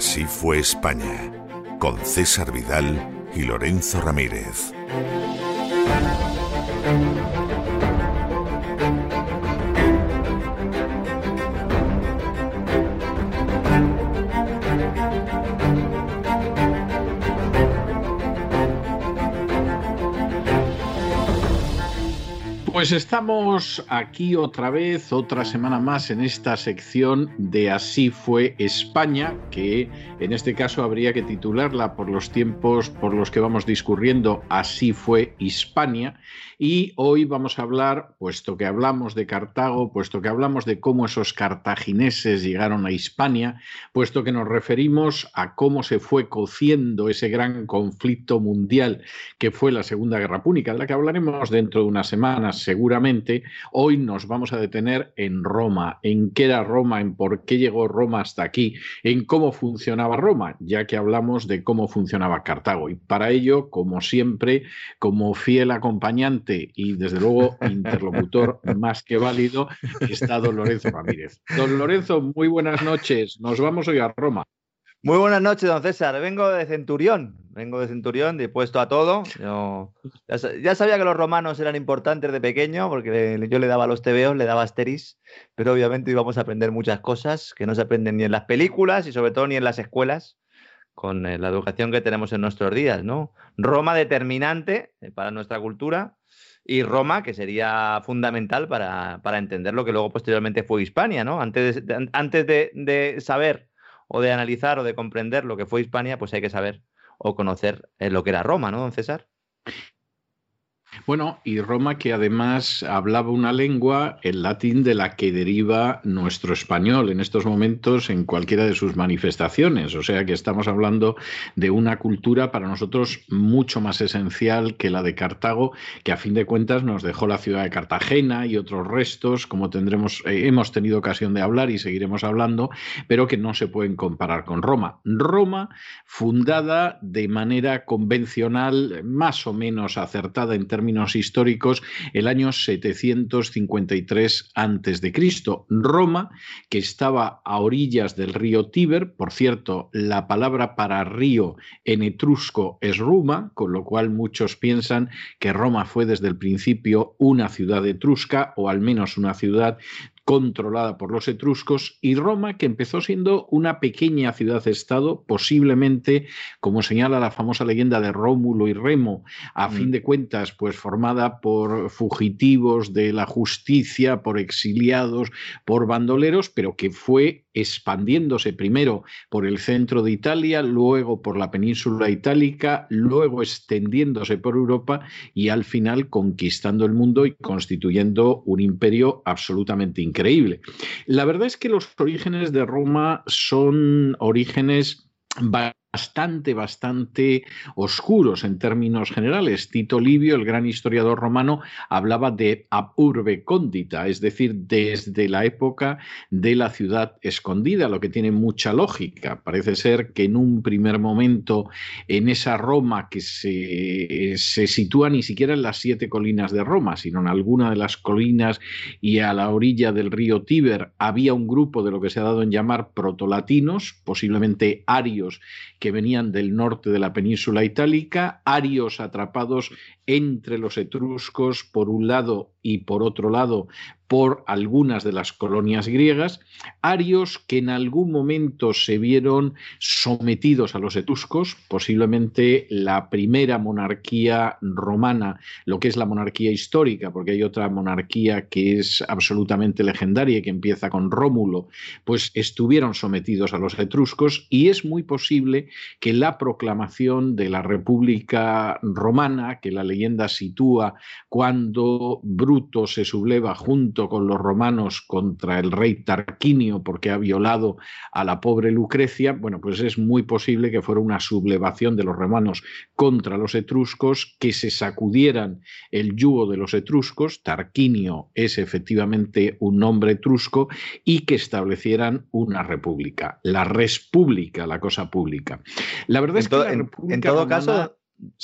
Así fue España, con César Vidal y Lorenzo Ramírez. Pues estamos aquí otra vez, otra semana más en esta sección de Así fue España, que en este caso habría que titularla por los tiempos por los que vamos discurriendo Así fue Hispania. Y hoy vamos a hablar, puesto que hablamos de Cartago, puesto que hablamos de cómo esos cartagineses llegaron a Hispania, puesto que nos referimos a cómo se fue cociendo ese gran conflicto mundial que fue la Segunda Guerra Púnica, de la que hablaremos dentro de unas semanas hoy nos vamos a detener en Roma, en qué era Roma, en por qué llegó Roma hasta aquí, en cómo funcionaba Roma, ya que hablamos de cómo funcionaba Cartago. Y para ello, como siempre, como fiel acompañante y desde luego interlocutor más que válido, está don Lorenzo Ramírez. Don Lorenzo, muy buenas noches. Nos vamos hoy a Roma. Muy buenas noches, don César. Vengo de Centurión, vengo de Centurión, dispuesto a todo. ya, sabía que los romanos eran importantes de pequeño, porque yo le daba los tebeos, le daba asteris, pero obviamente íbamos a aprender muchas cosas que no se aprenden ni en las películas y sobre todo ni en las escuelas, con eh, la educación que tenemos en nuestros días, ¿no? Roma determinante eh, para nuestra cultura y Roma, que sería fundamental para, entender lo que luego posteriormente fue Hispania, ¿no? Antes antes de saber o de analizar o de comprender lo que fue Hispania, pues hay que saber o conocer eh, lo que era Roma, ¿no, don César? Bueno, y Roma que además hablaba una lengua, el latín, de la que deriva nuestro español en estos momentos en cualquiera de sus manifestaciones. O sea que estamos hablando de una cultura para nosotros mucho más esencial que la de Cartago, que a fin de cuentas nos dejó la ciudad de Cartagena y otros restos, como tendremos, eh, hemos tenido ocasión de hablar y seguiremos hablando, pero que no se pueden comparar con Roma. Roma, fundada de manera convencional, más o menos acertada en términos términos históricos, el año 753 a.C. Roma, que estaba a orillas del río Tíber, por cierto, la palabra para río en etrusco es Ruma, con lo cual muchos piensan que Roma fue desde el principio una ciudad etrusca o al menos una ciudad controlada por los etruscos, y Roma, que empezó siendo una pequeña ciudad-estado, posiblemente, como señala la famosa leyenda de Rómulo y Remo, a mm. fin de cuentas, pues formada por fugitivos de la justicia, por exiliados, por bandoleros, pero que fue expandiéndose primero por el centro de Italia, luego por la península itálica, luego extendiéndose por Europa y al final conquistando el mundo y constituyendo un imperio absolutamente increíble. La verdad es que los orígenes de Roma son orígenes bastante, bastante oscuros en términos generales. Tito Livio, el gran historiador romano, hablaba de ab urbe condita, es decir, desde la época de la ciudad escondida, lo que tiene mucha lógica. Parece ser que en un primer momento, en esa Roma que se, se sitúa ni siquiera en las siete colinas de Roma, sino en alguna de las colinas y a la orilla del río Tíber, había un grupo de lo que se ha dado en llamar protolatinos, posiblemente arios, que venían del norte de la península itálica, arios atrapados entre los etruscos por un lado y por otro lado por algunas de las colonias griegas, arios que en algún momento se vieron sometidos a los etruscos, posiblemente la primera monarquía romana, lo que es la monarquía histórica, porque hay otra monarquía que es absolutamente legendaria y que empieza con Rómulo, pues estuvieron sometidos a los etruscos y es muy posible que la proclamación de la República Romana, que la leyenda sitúa cuando Bruto se subleva junto con los romanos contra el rey Tarquinio porque ha violado a la pobre Lucrecia, bueno, pues es muy posible que fuera una sublevación de los romanos contra los etruscos, que se sacudieran el yugo de los etruscos, Tarquinio es efectivamente un nombre etrusco, y que establecieran una república, la república, la cosa pública. La verdad es que la en, todo caso,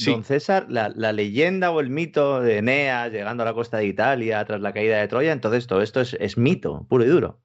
Don César, la, leyenda o el mito de Eneas llegando a la costa de Italia tras la caída de Troya, entonces todo esto es mito, puro y duro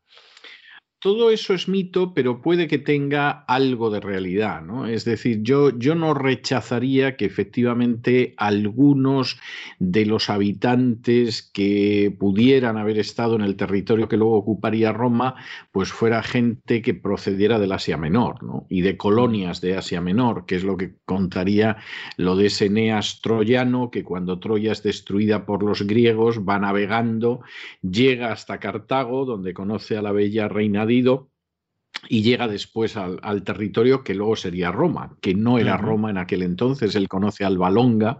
todo eso es mito, pero puede que tenga algo de realidad, ¿no? Es decir, yo, yo no rechazaría que efectivamente algunos de los habitantes que pudieran haber estado en el territorio que luego ocuparía Roma, pues fuera gente que procediera del Asia Menor, ¿no? Y de colonias de Asia Menor, que es lo que contaría lo de ese Eneas troyano, que cuando Troya es destruida por los griegos, va navegando, llega hasta Cartago, donde conoce a la bella reina perdido y llega después al, territorio que luego sería Roma, que no era Roma en aquel entonces, él conoce al Balonga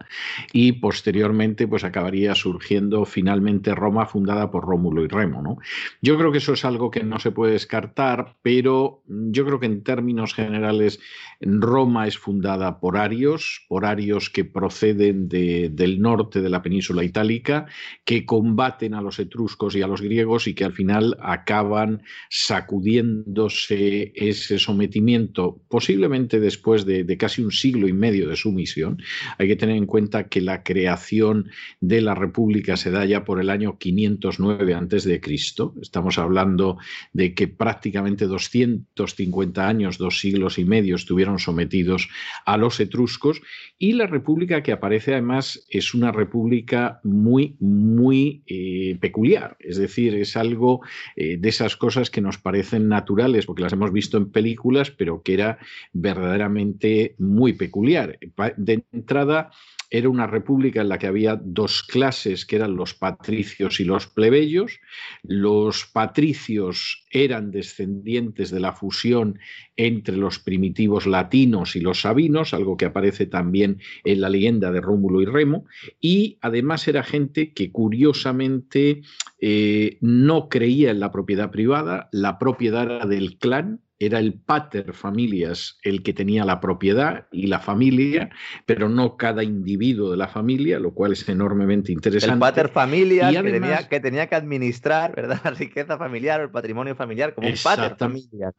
y posteriormente pues acabaría surgiendo finalmente Roma fundada por Rómulo y Remo. ¿no? Yo creo que eso es algo que no se puede descartar, pero yo creo que en términos generales Roma es fundada por arios, por arios que proceden del norte de la península itálica, que combaten a los etruscos y a los griegos y que al final acaban sacudiéndose ese sometimiento, posiblemente después de, casi un siglo y medio de sumisión. Hay que tener en cuenta que la creación de la República se da ya por el año 509 a.C. Estamos hablando de que prácticamente 250 años, dos siglos y medio, estuvieron sometidos a los etruscos y la república que aparece además es una república muy, muy eh, peculiar, es decir, es algo eh, de esas cosas que nos parecen naturales porque las hemos visto en películas, pero que era verdaderamente muy peculiar. De entrada, era una república en la que había dos clases, que eran los patricios y los plebeyos. Los patricios eran descendientes de la fusión entre los primitivos latinos y los sabinos, algo que aparece también en la leyenda de Rómulo y Remo, y además era gente que curiosamente eh, no creía en la propiedad privada, la propiedad era del clan, era el pater familias el que tenía la propiedad y la familia, pero no cada individuo de la familia, lo cual es enormemente interesante. El pater familias que, tenía, que, administrar ¿verdad? la riqueza familiar o el patrimonio familiar como un pater familias.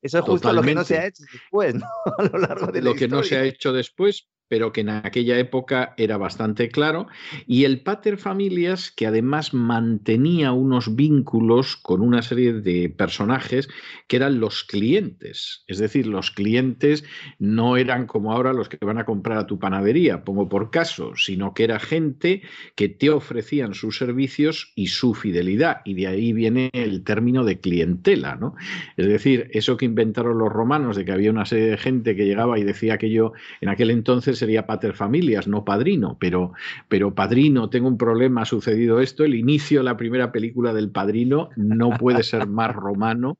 Eso es justo lo que no se ha hecho después, ¿no? A lo largo de Lo que no se ha hecho después, pero que en aquella época era bastante claro, y el pater familias, que además mantenía unos vínculos con una serie de personajes que eran los clientes. Es decir, los clientes no eran como ahora los que van a comprar a tu panadería, pongo por caso, sino que era gente que te ofrecían sus servicios y su fidelidad, y de ahí viene el término de clientela, ¿no? Es decir, eso que inventaron los romanos de que había una serie de gente que llegaba y decía que yo en aquel entonces sería pater familias, no padrino, pero, pero padrino, tengo un problema, ha sucedido esto, el inicio de la primera película del padrino no puede ser más romano,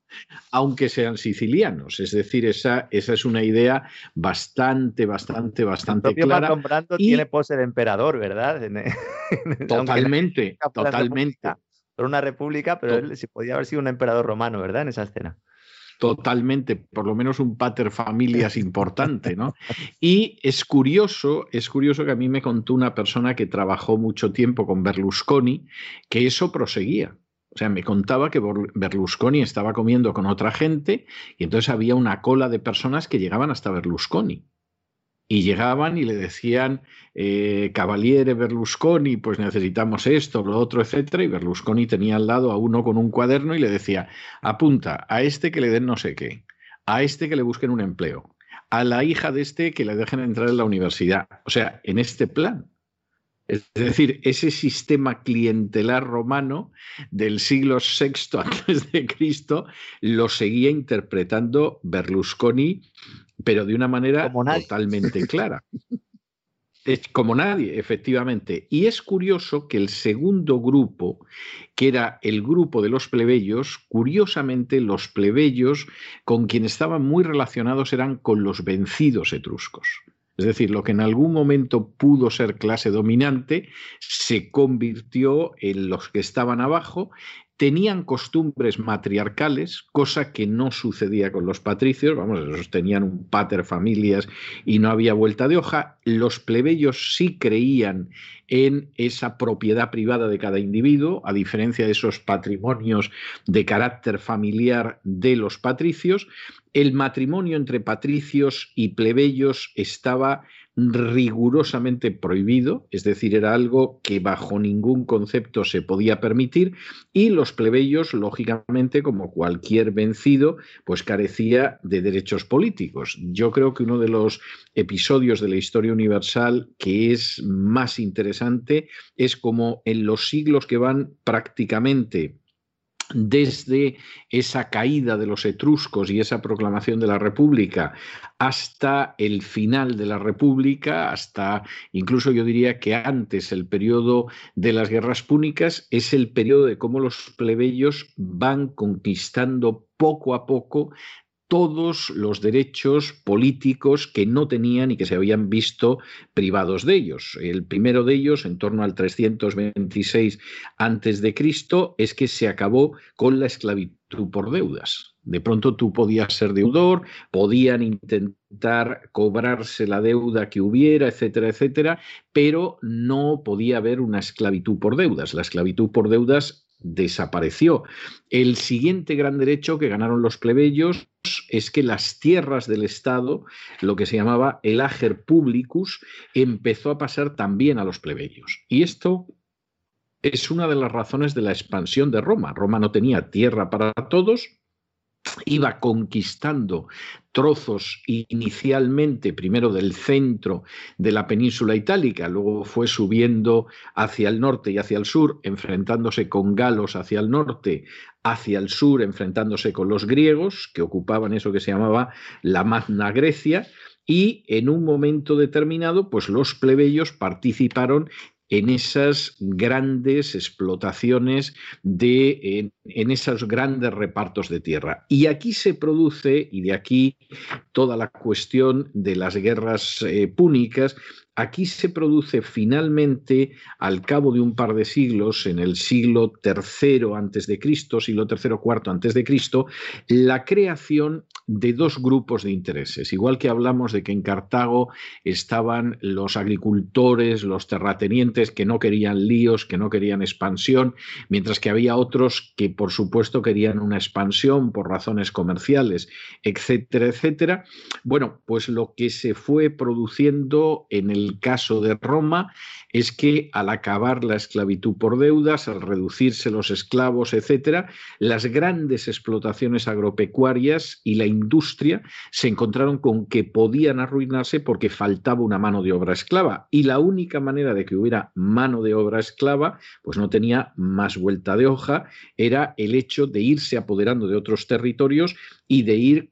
aunque sean sicilianos. Es decir, esa, esa es una idea bastante, bastante, bastante clara. y... tiene pose de emperador, ¿verdad? totalmente, totalmente. Por una república, pero él sí podía haber sido un emperador romano, ¿verdad? En esa escena totalmente, por lo menos un pater familias importante, ¿no? Y es curioso, es curioso que a mí me contó una persona que trabajó mucho tiempo con Berlusconi que eso proseguía. O sea, me contaba que Berlusconi estaba comiendo con otra gente y entonces había una cola de personas que llegaban hasta Berlusconi y llegaban y le decían, eh, Cavaliere Berlusconi, pues necesitamos esto, lo otro, etcétera, y Berlusconi tenía al lado a uno con un cuaderno y le decía, apunta a este que le den no sé qué, a este que le busquen un empleo, a la hija de este que le dejen entrar en la universidad. O sea, en este plan. Es decir, ese sistema clientelar romano del siglo VI antes de Cristo lo seguía interpretando Berlusconi, pero de una manera totalmente clara. Es como nadie, efectivamente. Y es curioso que el segundo grupo, que era el grupo de los plebeyos, curiosamente los plebeyos con quien estaban muy relacionados eran con los vencidos etruscos. Es decir, lo que en algún momento pudo ser clase dominante se convirtió en los que estaban abajo tenían costumbres matriarcales, cosa que no sucedía con los patricios, vamos, esos tenían un pater familias y no había vuelta de hoja. Los plebeyos sí creían en esa propiedad privada de cada individuo, a diferencia de esos patrimonios de carácter familiar de los patricios. El matrimonio entre patricios y plebeyos estaba rigurosamente prohibido, es decir, era algo que bajo ningún concepto se podía permitir y los plebeyos, lógicamente, como cualquier vencido, pues carecía de derechos políticos. Yo creo que uno de los episodios de la historia universal que es más interesante es como en los siglos que van prácticamente desde esa caída de los etruscos y esa proclamación de la República hasta el final de la República, hasta incluso yo diría que antes el periodo de las guerras púnicas, es el periodo de cómo los plebeyos van conquistando poco a poco todos los derechos políticos que no tenían y que se habían visto privados de ellos. El primero de ellos, en torno al 326 a.C., es que se acabó con la esclavitud por deudas. De pronto tú podías ser deudor, podían intentar cobrarse la deuda que hubiera, etcétera, etcétera, pero no podía haber una esclavitud por deudas. La esclavitud por deudas desapareció. El siguiente gran derecho que ganaron los plebeyos es que las tierras del Estado, lo que se llamaba el ager publicus, empezó a pasar también a los plebeyos. Y esto es una de las razones de la expansión de Roma. Roma no tenía tierra para todos, iba conquistando trozos inicialmente, primero del centro de la península itálica, luego fue subiendo hacia el norte y hacia el sur, enfrentándose con galos hacia el norte, hacia el sur, enfrentándose con los griegos, que ocupaban eso que se llamaba la Magna Grecia, y en un momento determinado, pues los plebeyos participaron en esas grandes explotaciones de, en, esos grandes repartos de tierra. Y aquí se produce, y de aquí toda la cuestión de las guerras eh, púnicas, aquí se produce finalmente, al cabo de un par de siglos, en el siglo III antes de Cristo, siglo III IV antes de Cristo, la creación de dos grupos de intereses. Igual que hablamos de que en Cartago estaban los agricultores, los terratenientes que no querían líos, que no querían expansión, mientras que había otros que por supuesto querían una expansión por razones comerciales, etcétera, etcétera. Bueno, pues lo que se fue produciendo en el caso de Roma es que al acabar la esclavitud por deudas, al reducirse los esclavos, etcétera, las grandes explotaciones agropecuarias y la industria se encontraron con que podían arruinarse porque faltaba una mano de obra esclava. Y la única manera de que hubiera mano de obra esclava, pues no tenía más vuelta de hoja, era el hecho de irse apoderando de otros territorios y de ir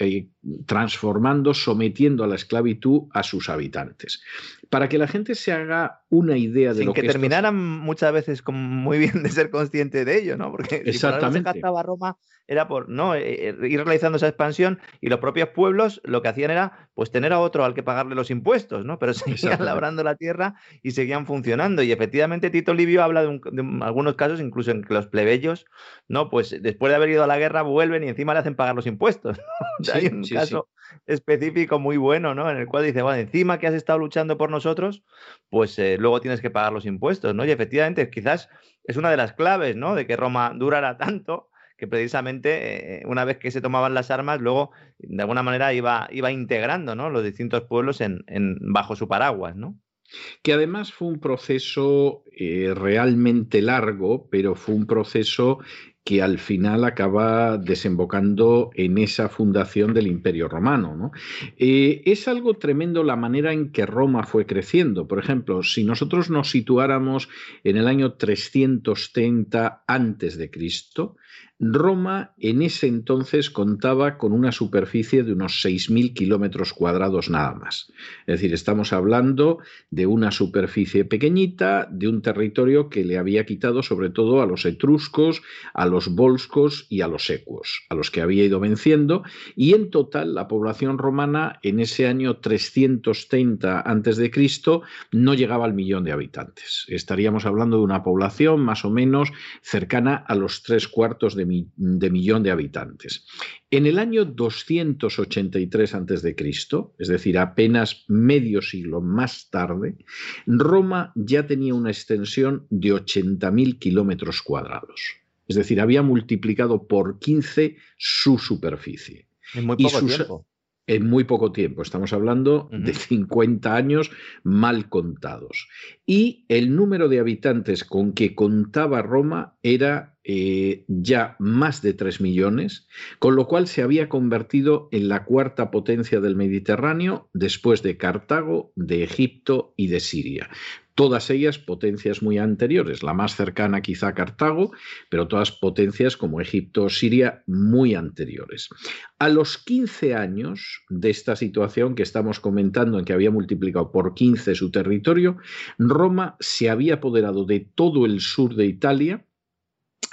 eh, transformando, sometiendo a la esclavitud a sus habitantes. Para que la gente se haga una idea de lo que, que terminaran muchas veces con muy bien de ser consciente de ello, ¿no? Porque Exactamente. si por Roma era por no eh, eh, ir realizando esa expansión y los propios pueblos lo que hacían era pues tener a otro al que pagarle los impuestos, ¿no? Pero seguían labrando la tierra y seguían funcionando. Y efectivamente Tito Livio habla de, algunos casos, incluso en que los plebeyos, ¿no? Pues después de haber ido a la guerra vuelven y encima le hacen pagar los impuestos. Hay un caso específico muy bueno, ¿no? En el cual dice, bueno, encima que has estado luchando por nosotros, pues eh, luego tienes que pagar los impuestos, ¿no? Y efectivamente, quizás es una de las claves, ¿no? De que Roma durara tanto que precisamente eh, una vez que se tomaban las armas, luego de alguna manera iba, iba integrando ¿no? los distintos pueblos en, bajo su paraguas, ¿no? Que además fue un proceso eh, realmente largo, pero fue un proceso que al final acaba desembocando en esa fundación del Imperio Romano. Eh, es algo tremendo la manera en que Roma fue creciendo. Por ejemplo, si nosotros nos situáramos en el año 330 antes de Cristo, Roma en ese entonces contaba con una superficie de unos 6.000 kilómetros cuadrados nada más. Es decir, estamos hablando de una superficie pequeñita, de un territorio que le había quitado sobre todo a los etruscos, a los volscos y a los ecuos, a los que había ido venciendo, y en total la población romana en ese año 330 a.C. no llegaba al millón de habitantes. Estaríamos hablando de una población más o menos cercana a los tres cuartos de de millón de habitantes. En el año 283 a.C., es decir, apenas medio siglo más tarde, Roma ya tenía una extensión de 80.000 kilómetros cuadrados. Es decir, había multiplicado por 15 su superficie. En muy poco tiempo. En muy poco tiempo, estamos hablando de 50 años mal contados. Y el número de habitantes con que contaba Roma era eh, ya más de 3 millones, con lo cual se había convertido en la cuarta potencia del Mediterráneo después de Cartago, de Egipto y de Siria. Todas ellas potencias muy anteriores, la más cercana quizá a Cartago, pero todas potencias como Egipto o Siria muy anteriores. A los 15 años de esta situación que estamos comentando, en que había multiplicado por 15 su territorio, Roma se había apoderado de todo el sur de Italia,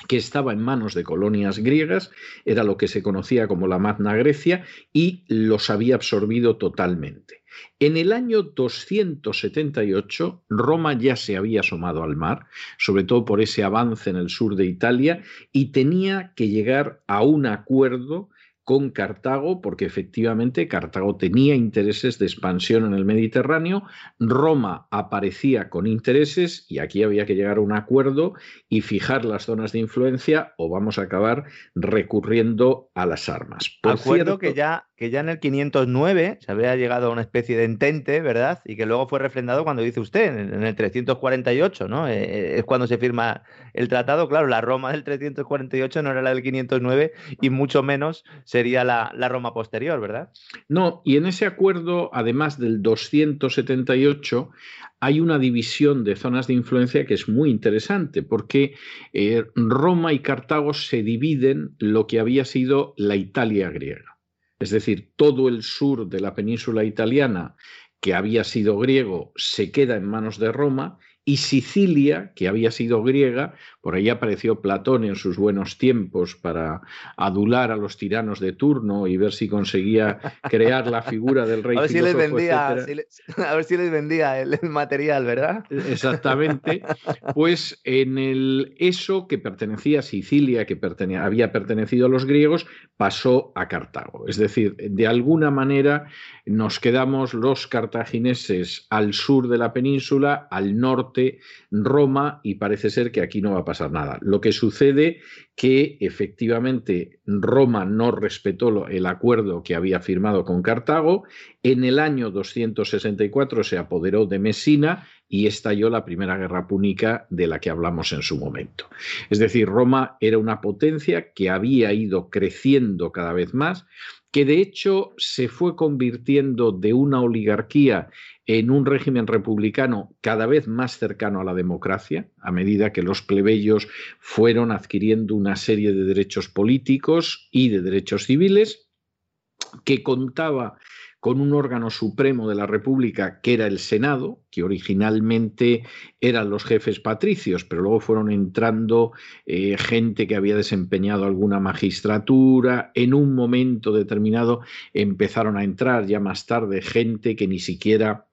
que estaba en manos de colonias griegas, era lo que se conocía como la Magna Grecia, y los había absorbido totalmente. En el año 278, Roma ya se había asomado al mar, sobre todo por ese avance en el sur de Italia, y tenía que llegar a un acuerdo con Cartago, porque efectivamente Cartago tenía intereses de expansión en el Mediterráneo, Roma aparecía con intereses y aquí había que llegar a un acuerdo y fijar las zonas de influencia o vamos a acabar recurriendo a las armas. Por acuerdo que ya que ya en el 509 se había llegado a una especie de entente, ¿verdad? Y que luego fue refrendado cuando dice usted, en el 348, ¿no? Eh, eh, es cuando se firma el tratado. Claro, la Roma del 348 no era la del 509 y mucho menos sería la, la Roma posterior, ¿verdad? No, y en ese acuerdo, además del 278, hay una división de zonas de influencia que es muy interesante, porque eh, Roma y Cartago se dividen lo que había sido la Italia griega es decir, todo el sur de la península italiana que había sido griego se queda en manos de Roma y Sicilia, que había sido griega, por ahí apareció Platón en sus buenos tiempos para adular a los tiranos de turno y ver si conseguía crear la figura del rey. A ver, si les, vendía, a ver si les vendía el, material, ¿verdad? Exactamente. Pues en el eso que pertenecía a Sicilia, que había pertenecido a los griegos, pasó a Cartago. Es decir, de alguna manera nos quedamos los cartagineses al sur de la península, al norte Roma, y parece ser que aquí no va a pasar nada. Lo que sucede que efectivamente Roma no respetó el acuerdo que había firmado con Cartago, en el año 264 se apoderó de Mesina y estalló la primera guerra púnica de la que hablamos en su momento. Es decir, Roma era una potencia que había ido creciendo cada vez más, que de hecho se fue convirtiendo de una oligarquía en un régimen republicano cada vez más cercano a la democracia, a medida que los plebeyos fueron adquiriendo una serie de derechos políticos y de derechos civiles, que contaba con un órgano supremo de la República que era el Senado, que originalmente eran los jefes patricios, pero luego fueron entrando eh, gente que había desempeñado alguna magistratura, en un momento determinado empezaron a entrar ya más tarde gente que ni siquiera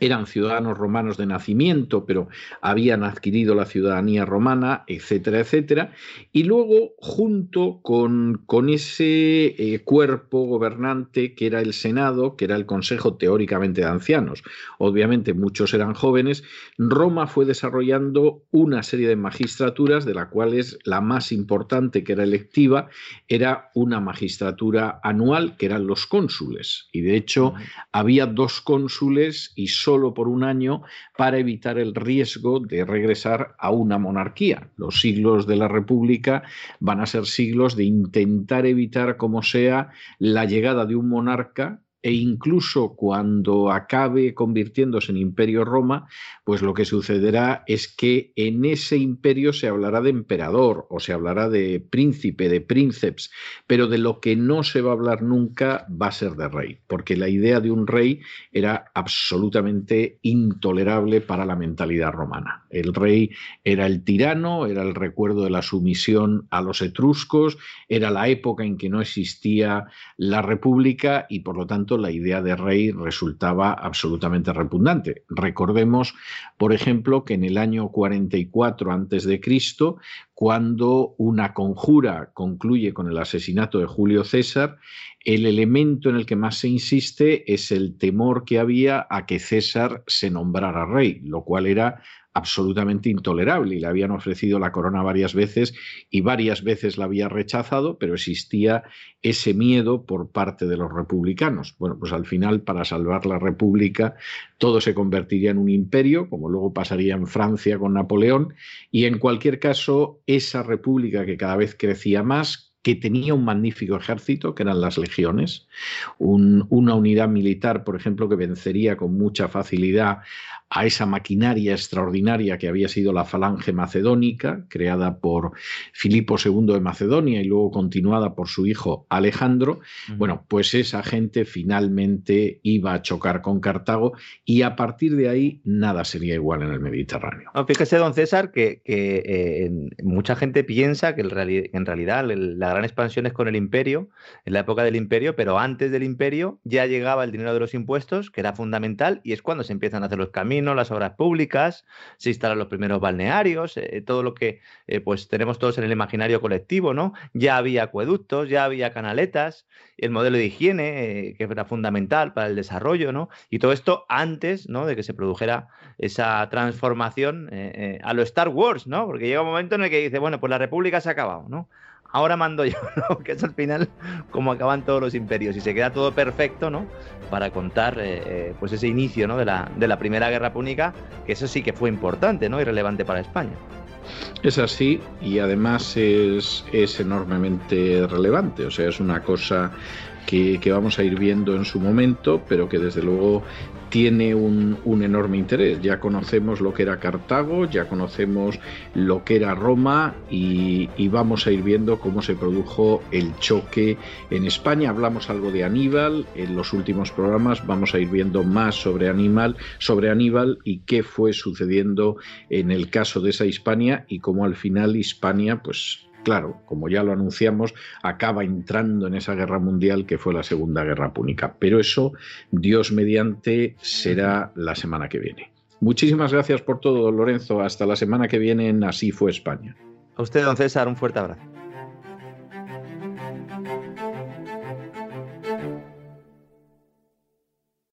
eran ciudadanos romanos de nacimiento, pero habían adquirido la ciudadanía romana, etcétera, etcétera. Y luego, junto con, con ese eh, cuerpo gobernante que era el Senado, que era el Consejo teóricamente de Ancianos, obviamente muchos eran jóvenes, Roma fue desarrollando una serie de magistraturas, de las cuales la más importante, que era electiva, era una magistratura anual, que eran los cónsules. Y de hecho, había dos cónsules y solo por un año para evitar el riesgo de regresar a una monarquía. Los siglos de la República van a ser siglos de intentar evitar como sea la llegada de un monarca e incluso cuando acabe convirtiéndose en imperio Roma, pues lo que sucederá es que en ese imperio se hablará de emperador o se hablará de príncipe, de príncipes, pero de lo que no se va a hablar nunca va a ser de rey, porque la idea de un rey era absolutamente intolerable para la mentalidad romana. El rey era el tirano, era el recuerdo de la sumisión a los etruscos, era la época en que no existía la república y por lo tanto la idea de rey resultaba absolutamente repugnante. Recordemos, por ejemplo, que en el año 44 a.C., cuando una conjura concluye con el asesinato de Julio César, el elemento en el que más se insiste es el temor que había a que César se nombrara rey, lo cual era absolutamente intolerable y le habían ofrecido la corona varias veces y varias veces la había rechazado, pero existía ese miedo por parte de los republicanos. Bueno, pues al final, para salvar la república, todo se convertiría en un imperio, como luego pasaría en Francia con Napoleón, y en cualquier caso, esa república que cada vez crecía más, que tenía un magnífico ejército, que eran las legiones, una unidad militar, por ejemplo, que vencería con mucha facilidad a esa maquinaria extraordinaria que había sido la falange macedónica, creada por Filipo II de Macedonia y luego continuada por su hijo Alejandro, bueno, pues esa gente finalmente iba a chocar con Cartago y a partir de ahí nada sería igual en el Mediterráneo. fíjese, don César, que, eh, mucha gente piensa que en realidad la gran expansión es con el imperio, en la época del imperio, pero antes del imperio ya llegaba el dinero de los impuestos, que era fundamental, y es cuando se empiezan a hacer los caminos las obras públicas, se instalan los primeros balnearios, eh, todo lo que eh, pues tenemos todos en el imaginario colectivo, ¿no? Ya había acueductos, ya había canaletas, el modelo de higiene, eh, que era fundamental para el desarrollo, ¿no? Y todo esto antes, ¿no? De que se produjera esa transformación a lo Star Wars, ¿no? Porque llega un momento en el que dice, bueno, pues la república se ha acabado, ¿no? Ahora mando yo, que es al final como acaban todos los imperios y se queda todo perfecto, ¿no? Para contar eh, eh, pues ese inicio ¿no? de, la, de la Primera Guerra Púnica, que eso sí que fue importante ¿no? y relevante para España. Es así y además es, es enormemente relevante, o sea, es una cosa que, que, vamos a ir viendo en su momento, pero que desde luego tiene un, enorme interés. Ya conocemos lo que era Cartago, ya conocemos lo que era Roma y, vamos a ir viendo cómo se produjo el choque en España. Hablamos algo de Aníbal en los últimos programas, vamos a ir viendo más sobre Aníbal, sobre Aníbal y qué fue sucediendo en el caso de esa Hispania y cómo al final Hispania pues claro, como ya lo anunciamos, acaba entrando en esa guerra mundial que fue la Segunda Guerra Púnica. Pero eso, Dios mediante, será la semana que viene. Muchísimas gracias por todo, Lorenzo. Hasta la semana que viene en Así fue España. A usted, don César, un fuerte abrazo.